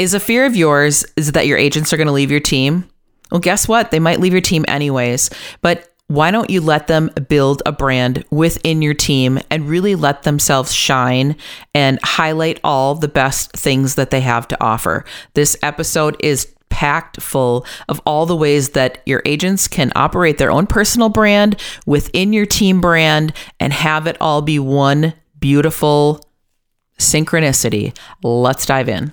Is a fear of yours is that your agents are going to leave your team? Well, guess what? They might leave your team anyways. But why don't you let them build a brand within your team and really let themselves shine and highlight all the best things that they have to offer? This episode is packed full of all the ways that your agents can operate their own personal brand within your team brand and have it all be one beautiful synchronicity. Let's dive in.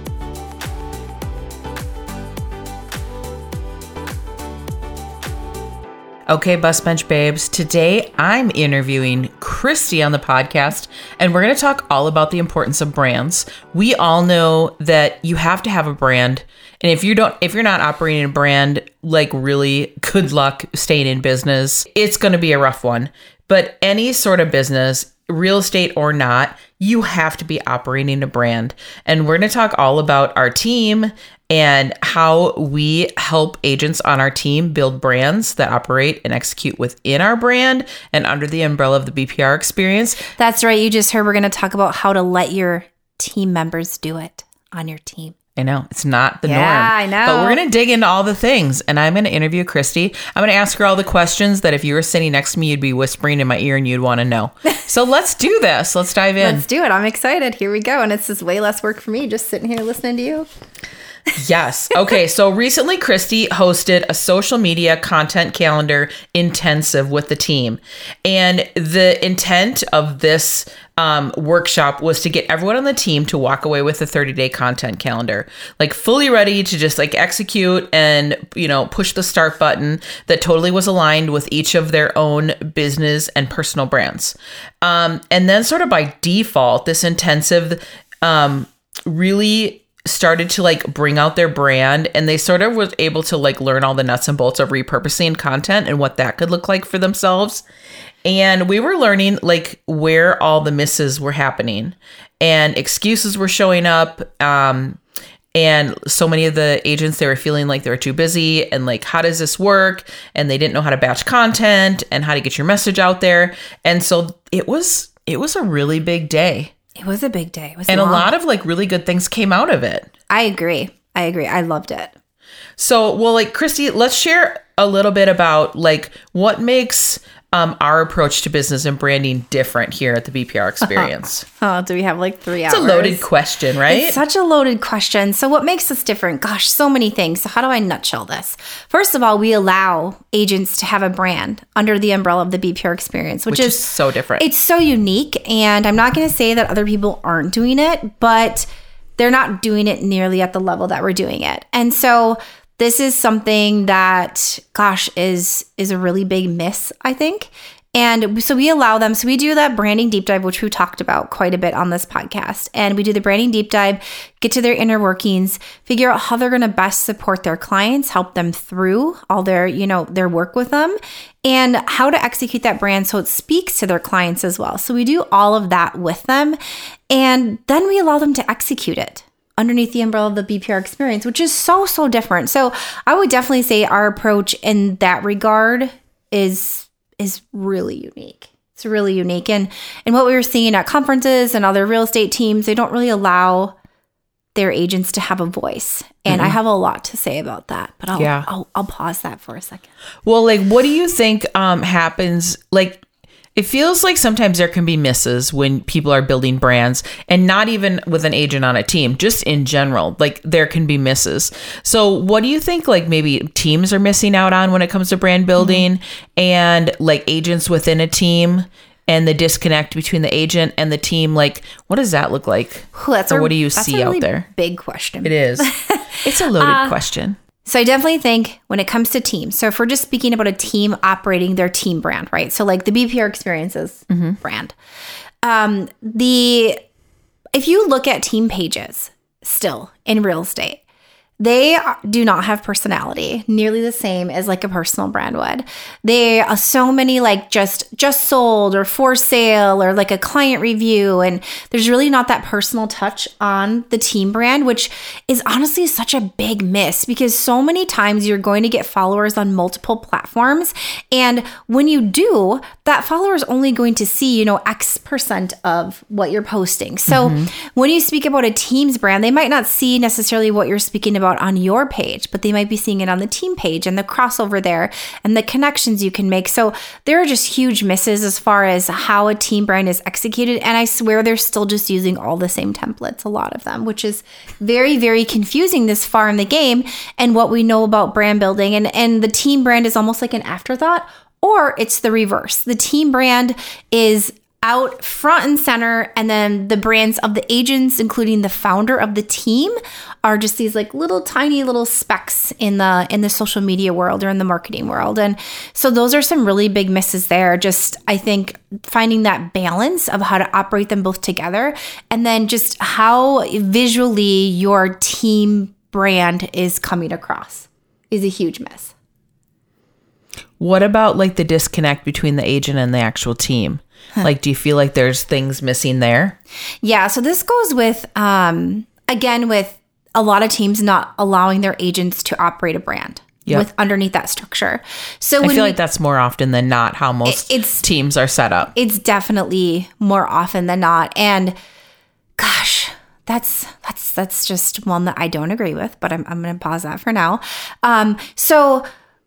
Okay, Bus Bench Babes, today I'm interviewing Kristi on the podcast, and we're going to talk all about the importance of brands. We all know that you have to have a brand, and if you don't, if you're not operating a brand, like really good luck staying in business. It's going to be a rough one. But any sort of business, real estate or not, you have to be operating a brand. And we're going to talk all about our team and how we help agents on our team build brands that operate and execute within our brand and under the umbrella of the BPR experience. That's right. You just heard we're going to talk about how to let your team members do it on your team. I know it's not the Yeah, norm. I know. But we're going to dig into all the things and I'm going to interview Kristi. I'm going to ask her all the questions that if you were sitting next to me, you'd be whispering in my ear and you'd want to know. so let's do this. Let's dive in. Let's do it. I'm excited. Here we go. And it's just way less work for me just sitting here listening to you. Yes. Okay. So recently, Kristi hosted a social media content calendar intensive with the team. And the intent of this um, workshop was to get everyone on the team to walk away with a 30 day content calendar, like fully ready to just like execute and, you know, push the start button that totally was aligned with each of their own business and personal brands. Um, and then, sort of by default, this intensive um, really started to like bring out their brand and they sort of was able to like learn all the nuts and bolts of repurposing content and what that could look like for themselves. And we were learning like where all the misses were happening and excuses were showing up um and so many of the agents they were feeling like they were too busy and like how does this work? And they didn't know how to batch content and how to get your message out there. And so it was it was a really big day It was a big day. It was and a lot of like really good things came out of it I agree. I agree. I loved it. So, well, like Kristi, let's share a little bit about like what makes um, our approach to business and branding different here at the BPR experience. Oh, do we have like three hours? it's a loaded question, right? It's such a loaded question. So, what makes us different? Gosh, so many things. So, how do I nutshell this? First of all, we allow agents to have a brand under the umbrella of the BPR experience, which, which is so different. it's so unique. And I'm not going to say that other people aren't doing it, but they're not doing it nearly at the level that we're doing it. And so, this is something that, gosh, is is a really big miss, I think. And so we allow them. So we do that branding deep dive, which we talked about quite a bit on this podcast. And we do the branding deep dive, get to their inner workings, figure out how they're going to best support their clients, help them through all their, you know, their work with them, and how to execute that brand so it speaks to their clients as well. So we do all of that with them. And then we allow them to execute it underneath the umbrella of the BPR experience, which is so, so different. So I would definitely say our approach in that regard is is really unique. It's really unique. And and what we were seeing at conferences and other real estate teams, they don't really allow their agents to have a voice. And I have a lot to say about that, but I'll, Yeah. I'll I'll pause that for a second. well, like, what do you think um, happens? Like, it feels like sometimes there can be misses when people are building brands and not even with an agent on a team, just in general. Like, there can be misses. So, what do you think, like, maybe teams are missing out on when it comes to brand building and like agents within a team? and the disconnect between the agent and the team. Like, what does that look like? Ooh, that's or a- what do you see really out there? Big question. It is. it's a loaded Uh, question. So I definitely think when it comes to teams, so if we're just speaking about a team operating their team brand, right? So like the BPR experiences brand. Um, the if you look at team pages still in real estate, they do not have personality nearly the same as like a personal brand would. They are so many like just just sold or for sale or like a client review and there's really not that personal touch on the team brand which is honestly such a big miss because so many times you're going to get followers on multiple platforms and when you do that follower is only going to see you know x percent of what you're posting. So mm-hmm. when you speak about a team's brand they might not see necessarily what you're speaking about on your page, but they might be seeing it on the team page and the crossover there and the connections you can make. So there are just huge misses as far as how a team brand is executed. And I swear they're still just using all the same templates, a lot of them, which is very, very confusing this far in the game and what we know about brand building. And, and the team brand is almost like an afterthought. Or it's the reverse. The team brand is out front and center and then the brands of the agents including the founder of the team are just these like little tiny little specks in the in the social media world or in the marketing world. And so those are some really big misses there. Just i think finding that balance of how to operate them both together and then just how visually your team brand is coming across is a huge miss. What about like the disconnect between the agent and the actual team? Like, do you feel like there's things missing there? Yeah, so this goes with um again with a lot of teams not allowing their agents to operate a brand Yep. with underneath that structure. So I feel we- like that's more often than not how most it's- teams are set up. it's definitely more often than not and gosh that's that's that's just one that i don't agree with but i'm, I'm gonna pause that for now um so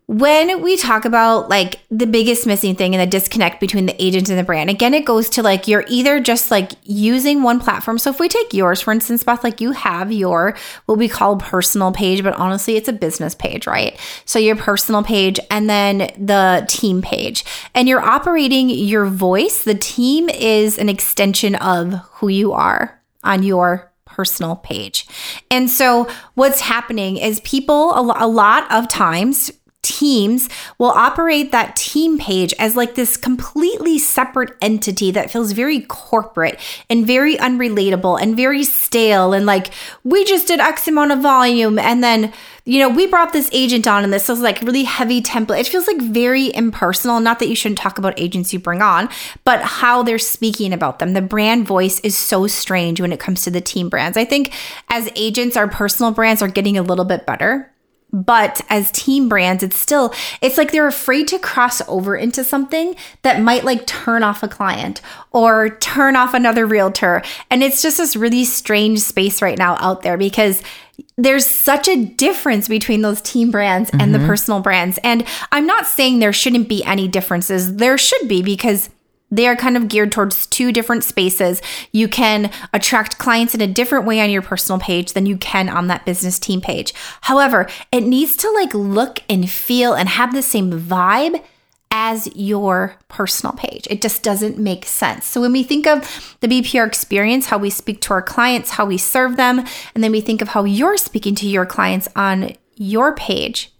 when we talk about like the biggest missing thing and the disconnect between the agent and the brand again it goes to like you're either just like using one platform. So if we take yours for instance beth like you have your what we call personal page but honestly it's a business page right? So your personal page and then the team page. And you're operating your voice. The team is an extension of who you are on your personal page. And so what's happening is people a, lot of times teams will operate that team page as like this completely separate entity that feels very corporate and very unrelatable and very stale and like we just did x amount of volume and then you know we brought this agent on and this was like really heavy template. It feels like very impersonal. Not that you shouldn't talk about agents you bring on but how they're speaking about them. The brand voice is so strange when it comes to the team brands. I think as agents our personal brands are getting a little bit better but as team brands it's still it's like they're afraid to cross over into something that might like turn off a client or turn off another realtor. And it's just this really strange space right now out there because there's such a difference between those team brands and the mm-hmm. personal brands. And i'm not saying there shouldn't be any differences. There should be because they are kind of geared towards two different spaces. You can attract clients in a different way on your personal page than you can on that business team page. However, it needs to like look and feel and have the same vibe as your personal page. It just doesn't make sense. So when we think of the BPR experience, how we speak to our clients, how we serve them, and then we think of how you're speaking to your clients on your page,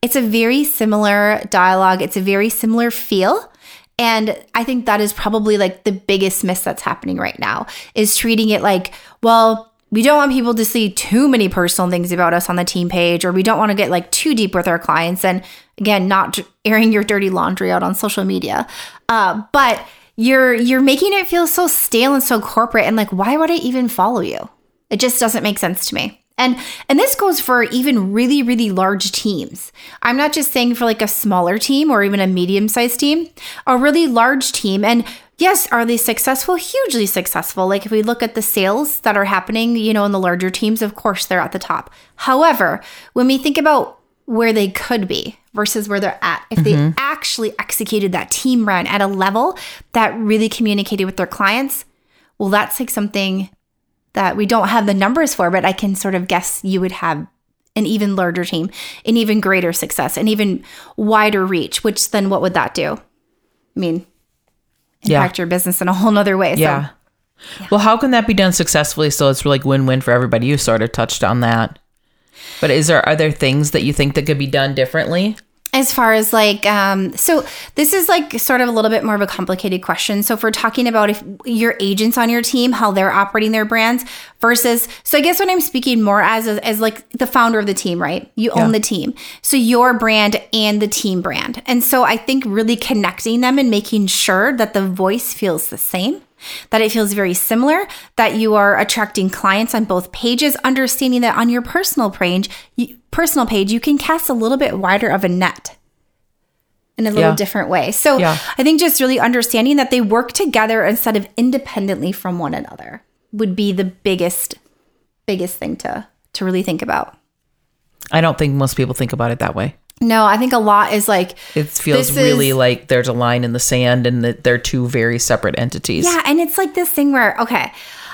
it's a very similar dialogue. It's a very similar feel. And I think that is probably like the biggest miss that's happening right now is treating it like, well, we don't want people to see too many personal things about us on the team page, or we don't want to get like too deep with our clients. And again, not airing your dirty laundry out on social media. Uh, but you're you're making it feel so stale and so corporate and like why would I even follow you? It just doesn't make sense to me. And and this goes for even really really large teams. I'm not just saying for like a smaller team or even a medium-sized team, a really large team and yes, are they successful? Hugely successful. Like if we look at the sales that are happening, you know, in the larger teams, of course they're at the top. However, when we think about where they could be versus where they're at, if they mm-hmm. actually executed that team run at a level that really communicated with their clients, well, that's like something that we don't have the numbers for, but I can sort of guess you would have an even larger team, an even greater success, an even wider reach, which then what would that do? I mean, Yeah. impact your business in a whole nother way. So Yeah. Well, how can that be done successfully so it's like win-win for everybody? You sort of touched on that. But is there other things that you think that could be done differently? As far as like um so this is like sort of a little bit more of a complicated question. So if we're talking about if your agents on your team how they're operating their brands versus so i guess what i'm speaking more as is, as like the founder of the team right? You own the team. So your brand and the team brand. And so i think really connecting them and making sure that the voice feels the same that it feels very similar, that you are attracting clients on both pages, understanding that on your personal page, you, personal page, you can cast a little bit wider of a net in a little Yeah. different way. So Yeah. I think just really understanding that they work together instead of independently from one another would be the biggest biggest thing to to really think about. I don't think most people think about it that way. No, I think a lot is like It feels really is- like there's a line in the sand and that they're two very separate entities. Yeah, and it's like this thing where, okay,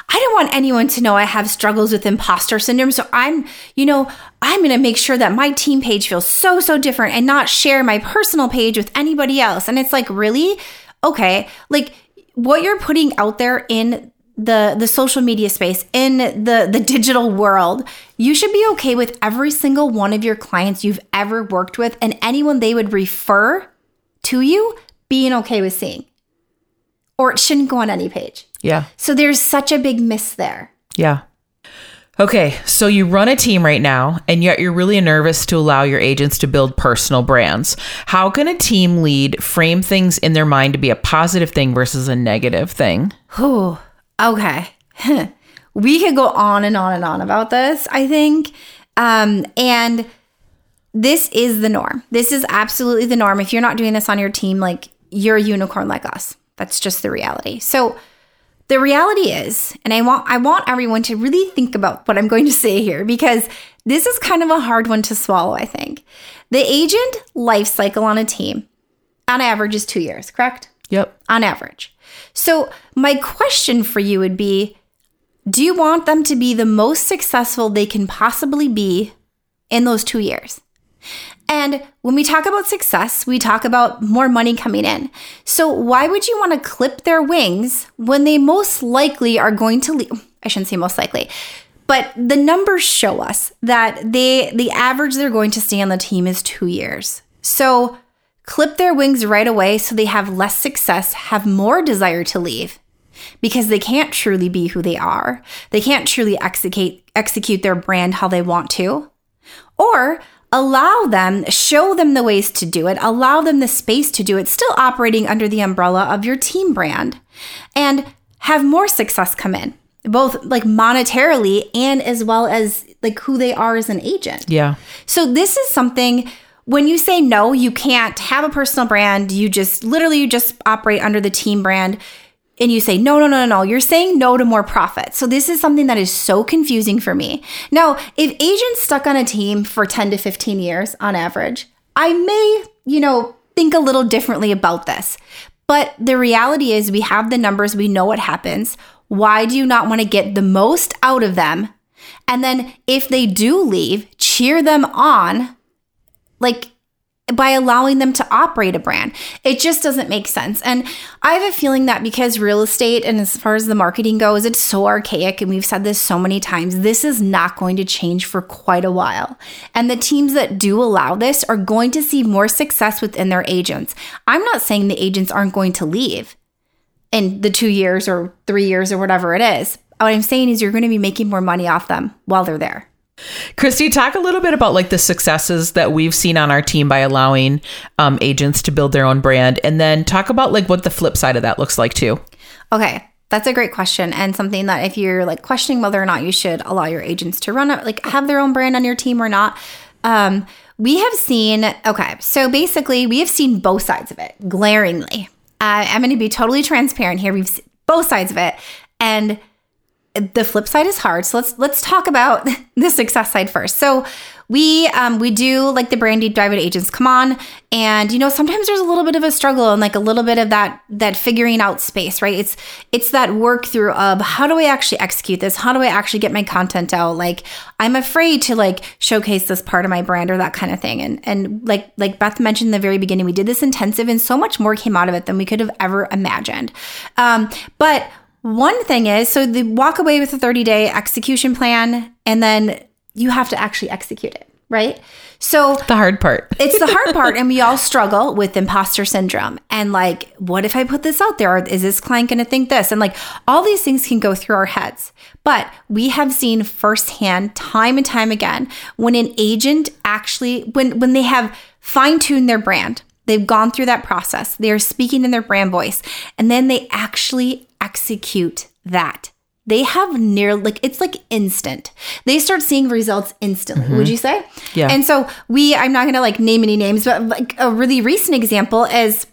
I don't want anyone to know I have struggles with imposter syndrome. So I'm, you know, I'm going to make sure that my team page feels so, so different and not share my personal page with anybody else. And it's like, really? Okay. Like what you're putting out there in the the social media space in the the digital world you should be okay with every single one of your clients you've ever worked with and anyone they would refer to you being okay with seeing or it shouldn't go on any page. Yeah. So there's such a big miss there. Yeah. Okay, so you run a team right now, and yet you're really nervous to allow your agents to build personal brands. How can a team lead frame things in their mind to be a positive thing versus a negative thing? Whew. Okay. we could go on and on and on about this, I think. Um, and this is the norm. This is absolutely the norm. If you're not doing this on your team, like you're a unicorn like us. That's just the reality. So the reality is, and I want I want everyone to really think about what I'm going to say here because this is kind of a hard one to swallow, I think. The agent life cycle on a team on average is 2 years, correct? Yep. on average. So, my question for you would be Do you want them to be the most successful they can possibly be in those two years? And when we talk about success, we talk about more money coming in. So, why would you want to clip their wings when they most likely are going to leave? I shouldn't say most likely, but the numbers show us that they the average they're going to stay on the team is two years. So, clip their wings right away so they have less success, have more desire to leave because they can't truly be who they are. They can't truly execute execute their brand how they want to. Or allow them, show them the ways to do it, allow them the space to do it, still operating under the umbrella of your team brand and have more success come in, both like monetarily and as well as like who they are as an agent. Yeah. So this is something when you say no, you can't have a personal brand, you just literally you just operate under the team brand and you say no no no no no. You're saying no to more profit. So this is something that is so confusing for me. Now if agents stuck on a team for 10 to 15 years on average i may you know think a little differently about this. But the reality is we have the numbers we know what happens. Why do you not want to get the most out of them? And then if they do leave cheer them on like by allowing them to operate a brand. It just doesn't make sense. And I have a feeling that because real estate and as far as the marketing goes, it's so archaic. And we've said this so many times, this is not going to change for quite a while. And the teams that do allow this are going to see more success within their agents. I'm not saying the agents aren't going to leave in the two years or three years or whatever it is. What I'm saying is you're going to be making more money off them while they're there. Kristi, talk a little bit about like the successes that we've seen on our team by allowing um, agents to build their own brand, and then talk about like what the flip side of that looks like too. Okay, that's a great question and something that if you're like questioning whether or not you should allow your agents to run like have their own brand on your team or not. Um, we have seen okay, so basically we have seen both sides of it glaringly. Uh, I'm going to be totally transparent here. We've seen both sides of it, and the flip side is hard. So let's let's talk about the success side first. So we um, we do like the brand deep dive at agents come on, and you know sometimes there's a little bit of a struggle and like a little bit of that that figuring out space, right? It's it's that work through of how do I actually execute this? How do I actually get my content out? Like I'm afraid to like showcase this part of my brand or that kind of thing. And and like like Beth mentioned in the very beginning, we did this intensive, and so much more came out of it than we could have ever imagined. Um, but one thing is, so the walk away with a 30 day execution plan, and then you have to actually execute it, right? So The hard part. it's the hard part, and we all struggle with imposter syndrome. And like, what if I put this out there? Is this client going to think this? And like, all these things can go through our heads. But we have seen firsthand, time and time again, when an agent actually, when when they have fine tuned their brand, they've gone through that process, they are speaking in their brand voice, and then they actually execute that. They have near like it's like instant. They start seeing results instantly. Would mm-hmm. you say? Yeah. And so we, I'm not gonna like name any names, but like a really recent example is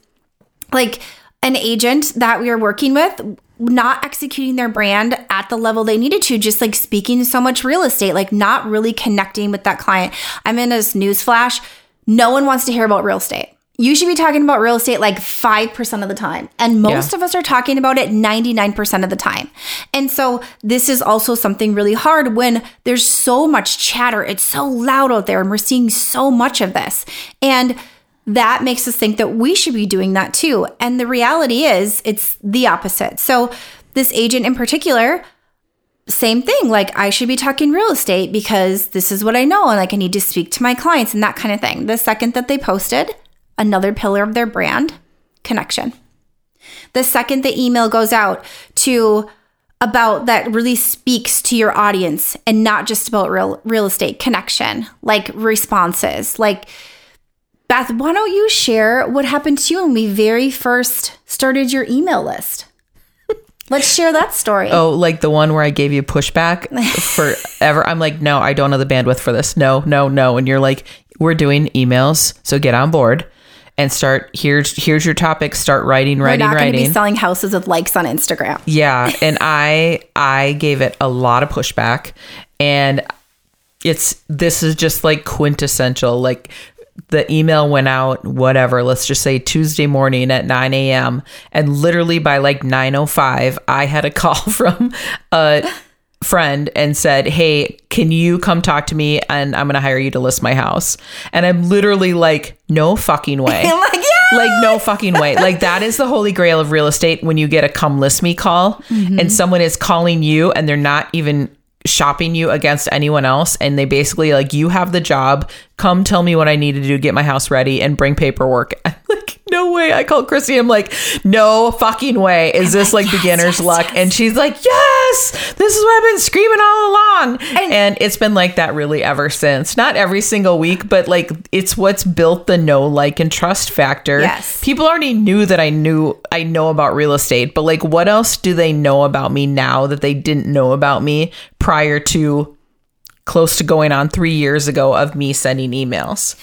like an agent that we were working with not executing their brand at the level they needed to just like speaking so much real estate like not really connecting with that client i'm in this news flash no one wants to hear about real estate you should be talking about real estate like 5% of the time. And most Yeah. of us are talking about it 99% of the time. And so this is also something really hard when there's so much chatter. It's so loud out there and we're seeing so much of this. And that makes us think that we should be doing that too. And the reality is it's the opposite. So this agent in particular same thing like i should be talking real estate because this is what i know and like i need to speak to my clients and that kind of thing the second that they posted another pillar of their brand connection the second the email goes out to about that really speaks to your audience and not just about real real estate connection like responses like beth why don't you share what happened to you when we very first started your email list let's share that story Oh, like the one where I gave you pushback forever. I'm like, no, I don't have the bandwidth for this. No, no, no. And you're like, we're doing emails, so get on board and start. Here's here's your topic. Start writing, we're writing, not writing. be selling houses with likes on instagram Yeah, and I I gave it a lot of pushback and it's this is just like quintessential like the email went out whatever let's just say tuesday morning at 9 a.m and literally by like 9.05 i had a call from a friend and said hey can you come talk to me and i'm gonna hire you to list my house? And i'm literally like no fucking way. Like yeah like no fucking way. Like that is the holy grail of real estate when you get a come list me call Mm-hmm. and someone is calling you and they're not even shopping you against anyone else and they basically like you have the job come tell me what i need to do to get my house ready and bring paperwork. Like no way i called Kristi. i'm like no fucking way is this like, beginner's yes, luck yes. and she's like yes this is what i've been screaming all along And- and it's been like that really ever since not every single week but like it's what's built the know like and trust factor Yes. people already knew that I knew I know about real estate, but like what else do they know about me now that they didn't know about me prior to close to going on 3 years ago of me sending emails?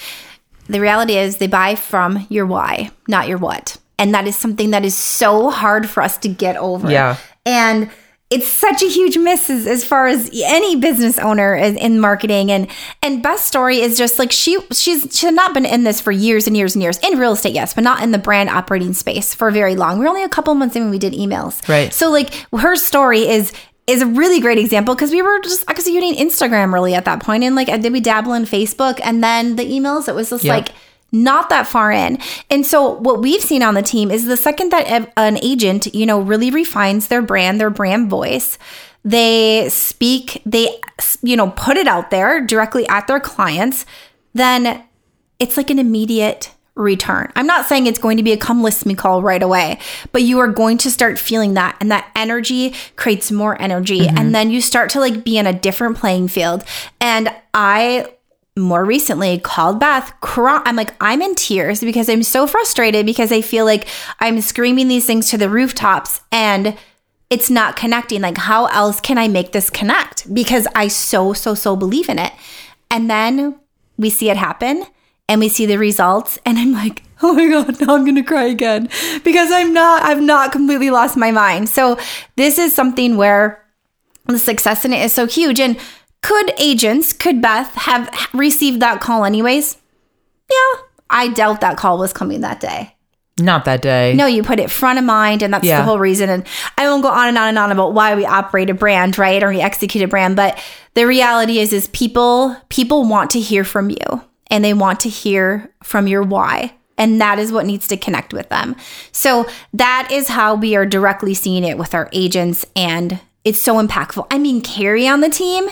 The reality is they buy from your why, not your what. And that is something that is so hard for us to get over. Yeah. And it's such a huge miss as, as far as any business owner in, in marketing and and Beth's story is just like she she's she's not been in this for years and years and years in real estate yes but not in the brand operating space for very long we're only a couple months in when we did emails Right. so like her story is is a really great example because we were just executing Instagram really at that point and like did we dabble in Facebook and then the emails it was just Yep. like not that far in. And so what we've seen on the team is the second that an agent, you know, really refines their brand, their brand voice, they speak, they you know, put it out there directly at their clients, then it's like an immediate return. I'm not saying it's going to be a come list me call right away, but you are going to start feeling that and that energy creates more energy and mm-hmm. then you start to like be in a different playing field. And I more recently called Beth. Cry- I'm like, I'm in tears because I'm so frustrated because I feel like I'm screaming these things to the rooftops and it's not connecting. Like, how else can I make this connect? Because I so, so, so believe in it. And then we see it happen and we see the results. And I'm like, oh my God, now I'm to cry again because I'm not, I've not completely lost my mind. So this is something where the success in it is so huge. And Could agents, could Beth have received that call anyways? Yeah, I doubt that call was coming that day. Not that day. No, you put it front of mind, and that's Yeah. the whole reason. And I won't go on and on and on about why we operate a brand, right, or we execute a brand. But the reality is, is people people want to hear from you, and they want to hear from your why, and that is what needs to connect with them. So that is how we are directly seeing it with our agents, and it's so impactful. I mean, Carrie on the team,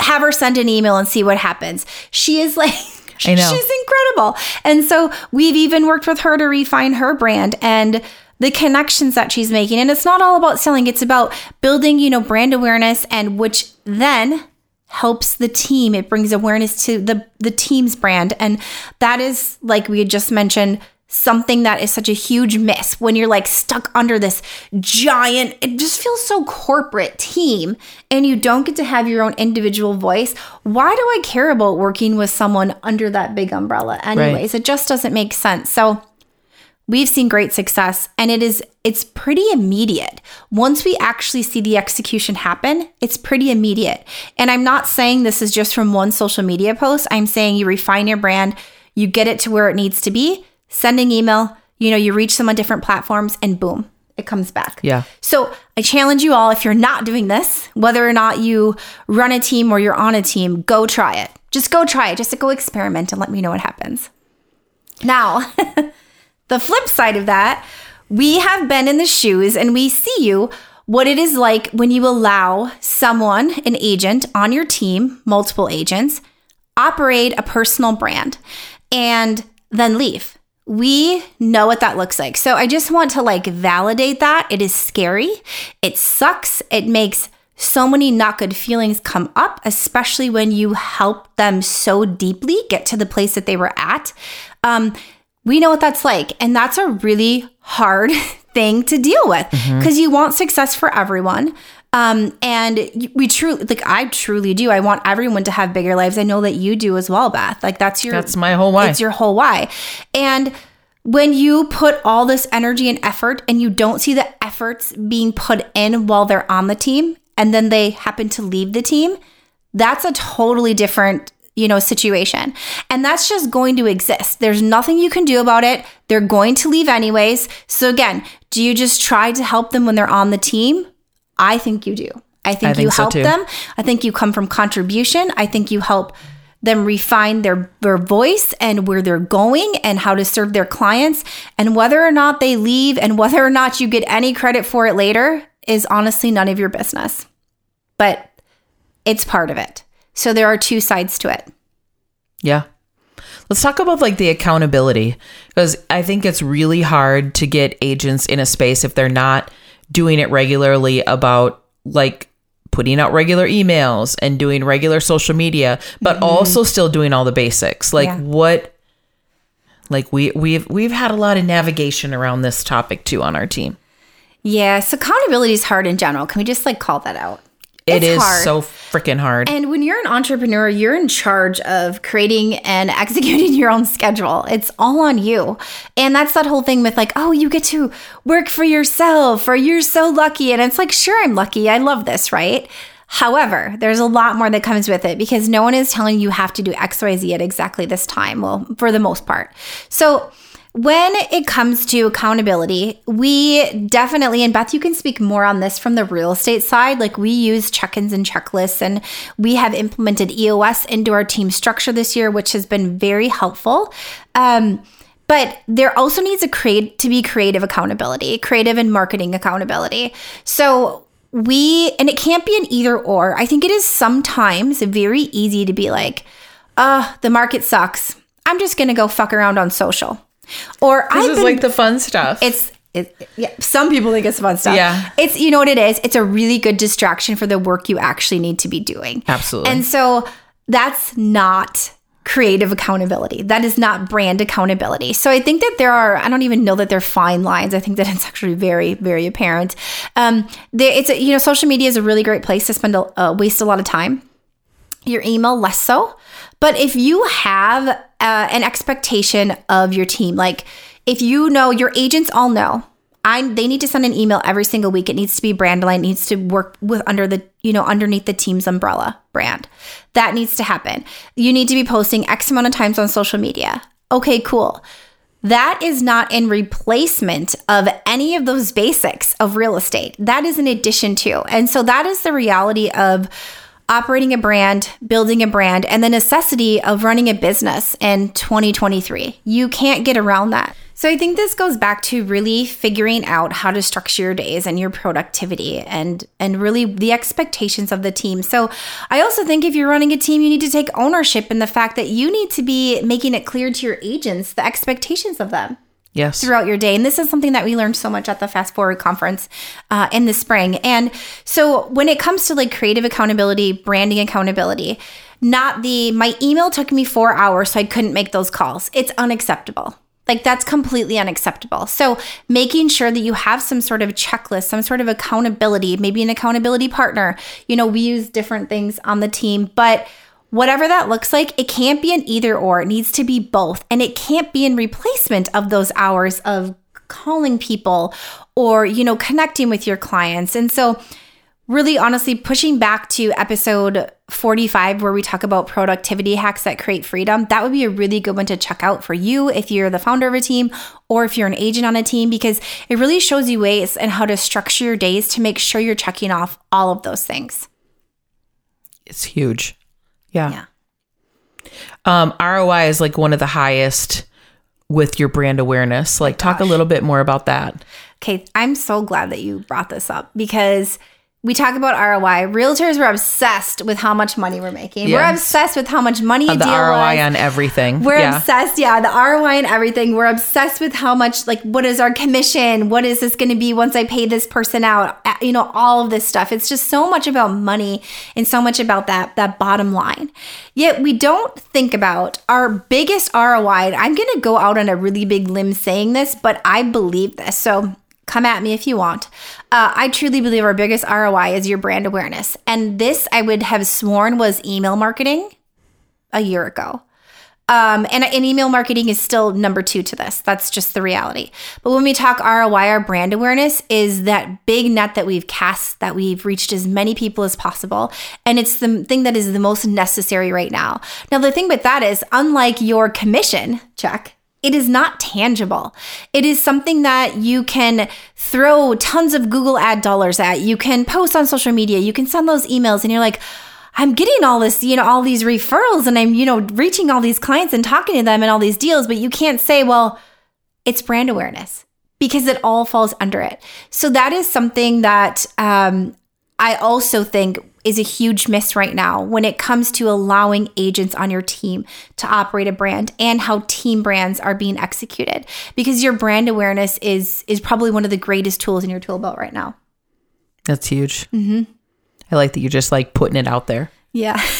have her send an email and see what happens. She is like, I know. she's incredible. And so we've even worked with her to refine her brand and the connections that she's making. And it's not all about selling, it's about building, you know, brand awareness and which then helps the team. It brings awareness to the the team's brand. And that is like we had just mentioned something that is such a huge miss when you're like stuck under this giant it just feels so corporate team and you don't get to have your own individual voice why do i care about working with someone under that big umbrella anyways it just doesn't make sense so we've seen great success and it is it's pretty immediate. Once we actually see the execution happen it's pretty immediate. And i'm not saying this is just from one social media post. I'm saying you refine your brand you get it to where it needs to be sending email you know you reach them on different platforms and boom it comes back. Yeah. so i challenge you all if you're not doing this whether or not you run a team or you're on a team go try it. Just go try it. Just to go experiment and let me know what happens. Now The flip side of that, we have been in the shoes and we see you what it is like when you allow someone, an agent on your team, multiple agents, operate a personal brand and then leave. We know what that looks like. So I just want to like validate that. It is scary. It sucks. It makes so many not good feelings come up, especially when you help them so deeply get to the place that they were at. Um, we know what that's like. And that's a really hard thing to deal with because you want success for everyone. Um, and we truly, like, I truly do. I want everyone to have bigger lives. I know that you do as well, Beth. Like, that's your, That's my whole why. it's your whole why. And when you put all this energy and effort and you don't see the efforts being put in while they're on the team and then they happen to leave the team, that's a totally different you know situation. And that's just going to exist. There's nothing you can do about it. They're going to leave anyways. So again do you just try to help them when they're on the team? I think you do. I think, I think you so help too. them. I think you come from contribution. I think you help them refine their their voice and where they're going and how to serve their clients. And whether or not they leave and whether or not you get any credit for it later is honestly none of your business. But it's part of it so there are two sides to it Yeah. Let's talk about like the accountability because I think it's really hard to get agents in a space if they're not doing it regularly about like putting out regular emails and doing regular social media, but mm-hmm. also still doing all the basics. Like Yeah. what like we we've we've had a lot of navigation around this topic too on our team. Yes, accountability is hard in general. Can we just like call that out? It It's is hard. so freaking hard. And when you're an entrepreneur, you're in charge of creating and executing your own schedule. It's all on you. And that's that whole thing with like, oh, you get to work for yourself or you're so lucky. And it's like, sure, I'm lucky. I love this, right? However, there's a lot more that comes with it because no one is telling you have to do XYZ at exactly this time. Well, for the most part. So, when it comes to accountability, we definitely, and Beth, you can speak more on this from the real estate side. Like we use check ins and checklists, and we have implemented EOS into our team structure this year, which has been very helpful. Um, but there also needs a create to be creative accountability, creative and marketing accountability. So we, and it can't be an either or. I think it is sometimes very easy to be like, uh, the market sucks. I'm just gonna go fuck around on social. Or this I've is been, like the fun stuff. it's it, yeah. Some people think it's fun stuff. Yeah. it's you know what it is. It's a really good distraction for the work you actually need to be doing. Absolutely. And so that's not creative accountability. That is not brand accountability. So I think that there are. I don't even know that they're fine lines. I think that it's actually very very apparent. Um, there, it's a, you know social media is a really great place to spend a uh, waste a lot of time your email less so. But if you have uh, an expectation of your team, like if you know your agents all know, I they need to send an email every single week. It needs to be brand aligned, it needs to work with under the, you know, underneath the team's umbrella brand. That needs to happen. You need to be posting X amount of times on social media. Okay, cool. That is not in replacement of any of those basics of real estate. That is an addition to. And so that is the reality of operating a brand, building a brand, and the necessity of running a business in 2023. You can't get around that. So I think this goes back to really figuring out how to structure your days and your productivity and and really the expectations of the team. So I also think if you're running a team, you need to take ownership in the fact that you need to be making it clear to your agents the expectations of them Yes. throughout your day. And this is something that we learned so much at the Fast Forward conference uh, in the spring. And so when it comes to like creative accountability, branding accountability, not the my email took me four hours, so I couldn't make those calls. It's unacceptable. Like that's completely unacceptable. So making sure that you have some sort of checklist, some sort of accountability, maybe an accountability partner. You know, we use different things on the team, but whatever that looks like, it can't be an either or. It needs to be both. And it can't be in replacement of those hours of calling people or, you know, connecting with your clients. And so really honestly pushing back to episode 45 where we talk about productivity hacks that create freedom that would be a really good one to check out for you if you're the founder of a team or if you're an agent on a team because it really shows you ways and how to structure your days to make sure you're checking off all of those things It's huge. Yeah. yeah Um, ROI is like one of the highest with your brand awareness. Like, talk a little bit more about that. Okay, I'm so glad that you brought this up because we talk about ROI. Realtors were obsessed with how much money we're making. We're obsessed with how much money a The ROI on everything. We're yeah. obsessed, yeah, the ROI and everything. We're obsessed with how much, like, what is our commission? What is this going to be once I pay this person out? You know, all of this stuff. It's just so much about money and so much about that that bottom line. Yet we don't think about our biggest ROI. I'm going to go out on a really big limb saying this, but I believe this. So come at me if you want. Uh, I truly believe our biggest ROI is your brand awareness. And this I would have sworn was email marketing a year ago. Um, and, and email marketing is still number two to this. That's just the reality. But when we talk ROI, our brand awareness is that big net that we've cast, that we've reached as many people as possible. And it's the thing that is the most necessary right now. Now, the thing with that is, unlike your commission check, it is not tangible. It is something that you can throw tons of Google ad dollars at. You can post on social media. You can send those emails, and you're like, I'm getting all this, you know, all these referrals and I'm, you know, reaching all these clients and talking to them and all these deals, but you can't say, well, it's brand awareness because it all falls under it. So that is something that um, I also think is a huge miss right now when it comes to allowing agents on your team to operate a brand and how team brands are being executed because your brand awareness is is probably one of the greatest tools in your tool belt right now. That's huge. Mm-hmm. I like that you're just like putting it out there. Yeah.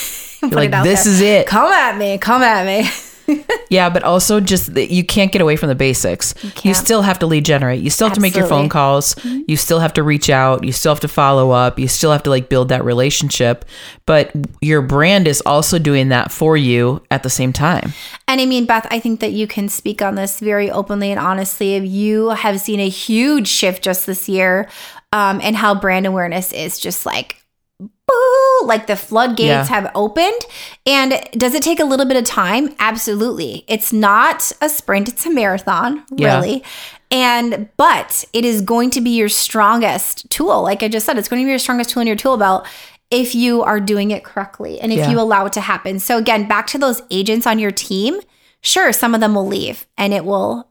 Like, this is it. Come at me. Come at me. Yeah, but also just that you can't get away from the basics. You, can't. still have to lead generate. You still have to make your phone Absolutely. Mm-hmm. calls. You still have to reach out. You still have to follow up. You still have to like build that relationship. But your brand is also doing that for you at the same time. And I mean, Beth, I think that you can speak on this very openly and honestly. If you have seen a huge shift just this year, um, and how brand awareness is just like, boo, like the floodgates Yeah. have opened. And does it take a little bit of time? Absolutely. It's not a sprint; it's a marathon, Yeah. really. And but it is going to be your strongest tool. Like I just said, it's going to be your strongest tool in your tool belt if you are doing it correctly and if Yeah. you allow it to happen. So again, back to those agents on your team. Sure, some of them will leave and it will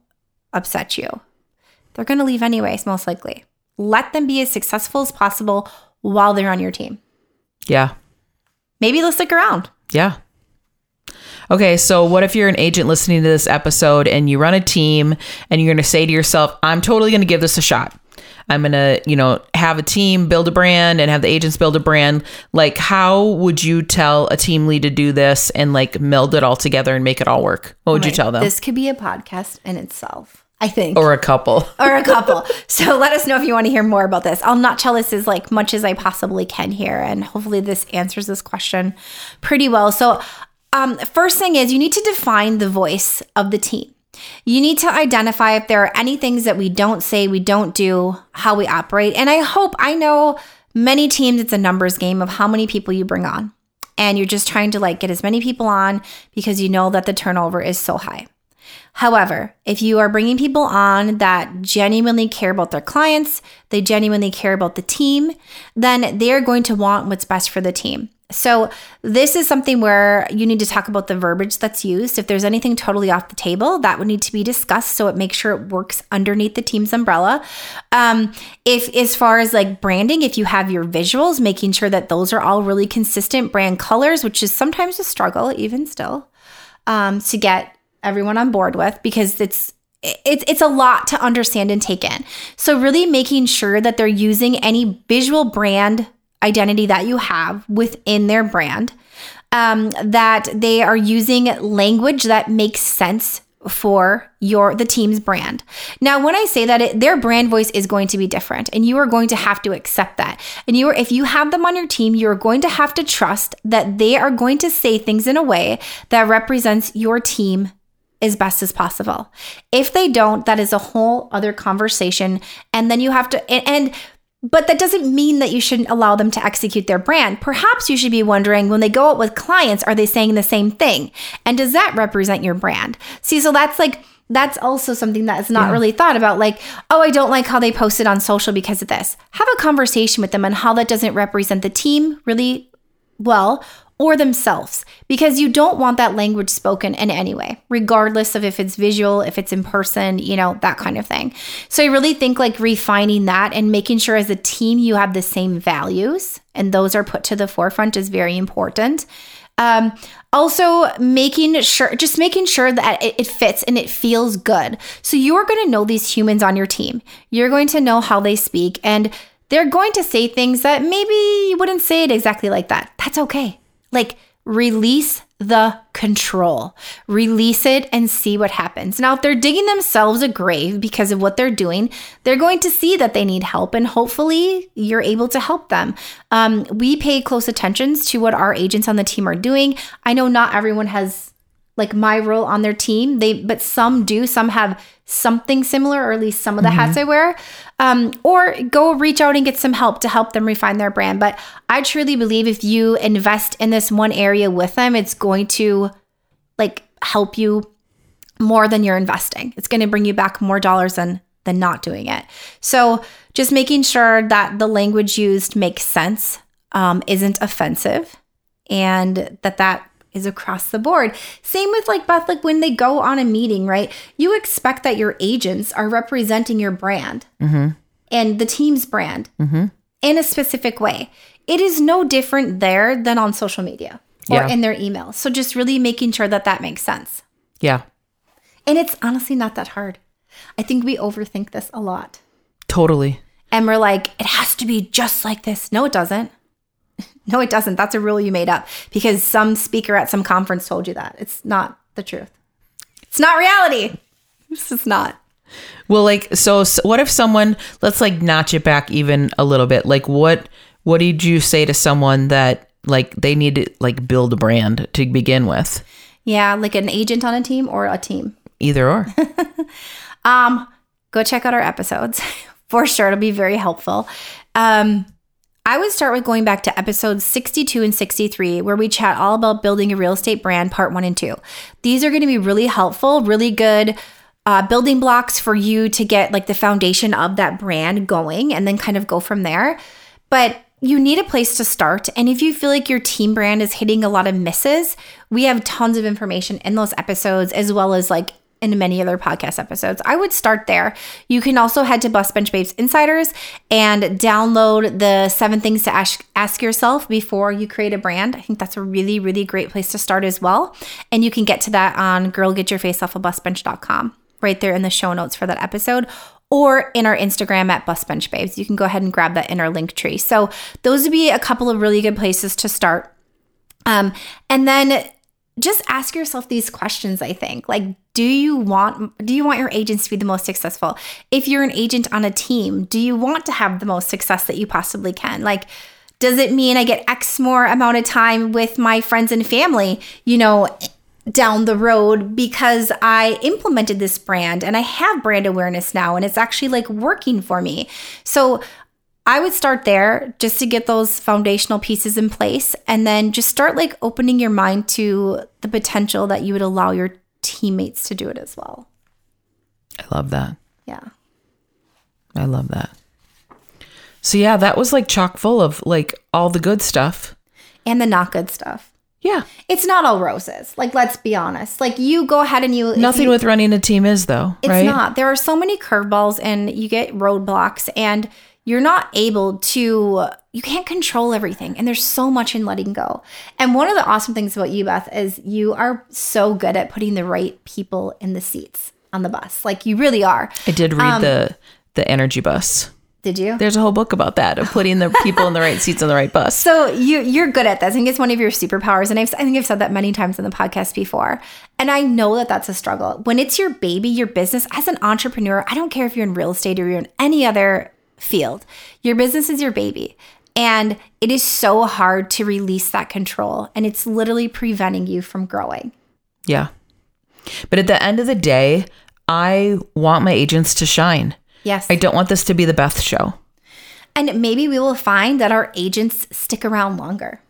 upset you. They're going to leave anyways, most likely. Let them be as successful as possible while they're on your team. Yeah. Maybe they'll stick around. Yeah. Okay, so what if you're an agent listening to this episode and you run a team and you're going to say to yourself, I'm totally going to give this a shot. I'm going to, you know, have a team build a brand and have the agents build a brand. Like, how would you tell a team lead to do this and like meld it all together and make it all work? What would you tell them? This could be a podcast in itself, I think. or a couple. or a couple. so let us know if you want to hear more about this. I'll nutshell this as like much as I possibly can here, and hopefully this answers this question pretty well. So, um, first thing is you need to define the voice of the team. You need to identify if there are any things that we don't say, we don't do, how we operate. And I hope, I know many teams, it's a numbers game of how many people you bring on. And you're just trying to like get as many people on because you know that the turnover is so high. However, if you are bringing people on that genuinely care about their clients, they genuinely care about the team, then they're going to want what's best for the team. So, this is something where you need to talk about the verbiage that's used. If there's anything totally off the table, that would need to be discussed so it makes sure it works underneath the team's umbrella. Um, if, as far as like branding, if you have your visuals, making sure that those are all really consistent brand colors, which is sometimes a struggle, even still, um, to get everyone on board with because it's it's it's a lot to understand and take in. So really making sure that they're using any visual brand identity that you have within their brand, um, that they are using language that makes sense for your the team's brand. Now, when I say that it, their brand voice is going to be different and you are going to have to accept that. And you are if you have them on your team, you're going to have to trust that they are going to say things in a way that represents your team as best as possible. If they don't, that is a whole other conversation. And then you have to, and, and but that doesn't mean that you shouldn't allow them to execute their brand. Perhaps you should be wondering when they go out with clients, are they saying the same thing? And does that represent your brand? See, so that's like, that's also something that is not yeah. really thought about. Like, oh, I don't like how they posted on social because of this. Have a conversation with them on how that doesn't represent the team really well or themselves because you don't want that language spoken in any way, regardless of if it's visual, if it's in person, you know, that kind of thing. So I really think like refining that and making sure as a team you have the same values and those are put to the forefront is very important. Um, also, making sure, just making sure that it, it fits and it feels good. So, you're going to know these humans on your team. You're going to know how they speak, and they're going to say things that maybe you wouldn't say it exactly like that. That's okay. Like, release the control. Release it and see what happens. Now, if they're digging themselves a grave because of what they're doing, they're going to see that they need help, and hopefully, you're able to help them. Um, we pay close attention to what our agents on the team are doing. I know not everyone has like my role on their team. They but some do. Some have something similar, or at least some of the mm-hmm. hats I wear. Um, or go reach out and get some help to help them refine their brand. But I truly believe if you invest in this one area with them, it's going to like help you more than you're investing. It's going to bring you back more dollars than than not doing it. So just making sure that the language used makes sense, um, isn't offensive, and that that is across the board. Same with like Beth, like when they go on a meeting, right? You expect that your agents are representing your brand mm-hmm. and the team's brand mm-hmm. in a specific way. It is no different there than on social media or yeah. in their email. So just really making sure that that makes sense. Yeah. And it's honestly not that hard. I think we overthink this a lot. Totally. And we're like, it has to be just like this. No, it doesn't. No, it doesn't. That's a rule you made up because some speaker at some conference told you that. It's not the truth. It's not reality. It's just not. Well, like, so, so what if someone, let's like notch it back even a little bit. Like, what, what did you say to someone that like they need to like build a brand to begin with? Yeah, like an agent on a team or a team. Either or. um, go check out our episodes for sure. It'll be very helpful. Um, I would start with going back to episodes 62 and 63, where we chat all about building a real estate brand, part one and two. These are going to be really helpful, really good uh, building blocks for you to get like the foundation of that brand going and then kind of go from there. But you need a place to start. And if you feel like your team brand is hitting a lot of misses, we have tons of information in those episodes, as well as like in many other podcast episodes. I would start there. You can also head to Bus Bench Babes Insiders and download the seven things to ask, ask yourself before you create a brand. I think that's a really, really great place to start as well. And you can get to that on girlgetyourfaceoffabusbench.com right there in the show notes for that episode or in our Instagram at Bus Bench Babes. You can go ahead and grab that in our link tree. So those would be a couple of really good places to start. Um, and then just ask yourself these questions i think like do you want do you want your agents to be the most successful if you're an agent on a team do you want to have the most success that you possibly can like does it mean i get x more amount of time with my friends and family you know down the road because I implemented this brand and I have brand awareness now and it's actually like working for me. So I would start there just to get those foundational pieces in place and then just start like opening your mind to the potential that you would allow your teammates to do it as well. I love that. Yeah. I love that. So yeah, that was like chock full of like all the good stuff. And the not good stuff. Yeah. It's not all roses. Like, let's be honest. Like, you go ahead and you. Nothing you- with running a team is though, It's right? not. There are so many curveballs and you get roadblocks and you're not able to you can't control everything and there's so much in letting go. And one of the awesome things about you Beth is you are so good at putting the right people in the seats on the bus. Like you really are. I did read Um, the the energy bus. Did you? There's a whole book about that of putting the people in the right seats on the right bus. So you you're good at this. I think it's one of your superpowers, and I've, I think I've said that many times in the podcast before. And I know that that's a struggle when it's your baby, your business. As an entrepreneur, I don't care if you're in real estate or you're in any other field. Your business is your baby, and it is so hard to release that control, and it's literally preventing you from growing. Yeah. But at the end of the day, I want my agents to shine. Yes, I don't want this to be the Beth show. and maybe we will find that our agents stick around longer.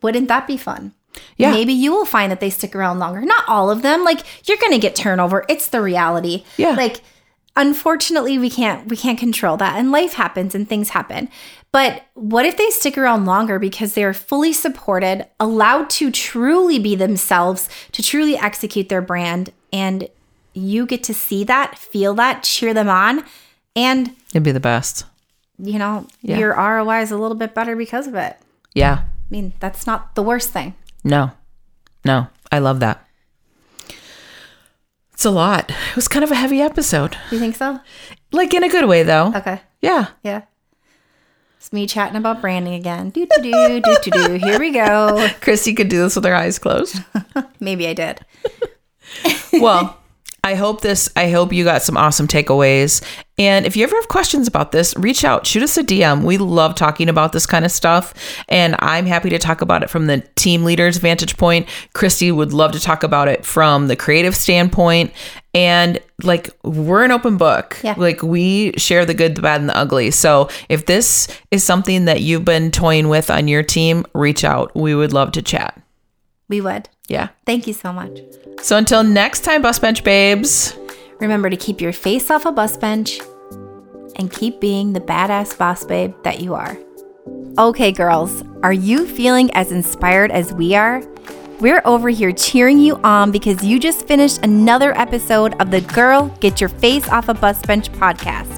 Wouldn't that be fun? Yeah. Maybe you will find that they stick around longer. Not all of them. Like you're going to get turnover. It's the reality. Yeah. Like unfortunately we can't we can't control that and life happens and things happen. But what if they stick around longer because they are fully supported, allowed to truly be themselves, to truly execute their brand and you get to see that, feel that, cheer them on and It'd be the best. you know, Yeah. your ROI is a little bit better because of it. Yeah. I mean, that's not the worst thing. No. No. I love that. It's a lot. It was kind of a heavy episode. Do you think so? Like in a good way though. Okay. Yeah. Yeah. It's me chatting about branding again. Do do do do do do. Here we go. Kristi could do this with her eyes closed. Maybe I did. well, I hope this, I hope you got some awesome takeaways. And if you ever have questions about this, reach out, shoot us a DM. We love talking about this kind of stuff. And I'm happy to talk about it from the team leader's vantage point. Kristi would love to talk about it from the creative standpoint. And like, we're an open book. Yeah. Like, we share the good, the bad, and the ugly. So if this is something that you've been toying with on your team, reach out. We would love to chat. We would. Yeah. Thank you so much. So until next time, Bus Bench Babes. Remember to keep your face off a bus bench and keep being the badass boss babe that you are. Okay, girls, are you feeling as inspired as we are? We're over here cheering you on because you just finished another episode of the Girl Get Your Face Off a Bus Bench podcast.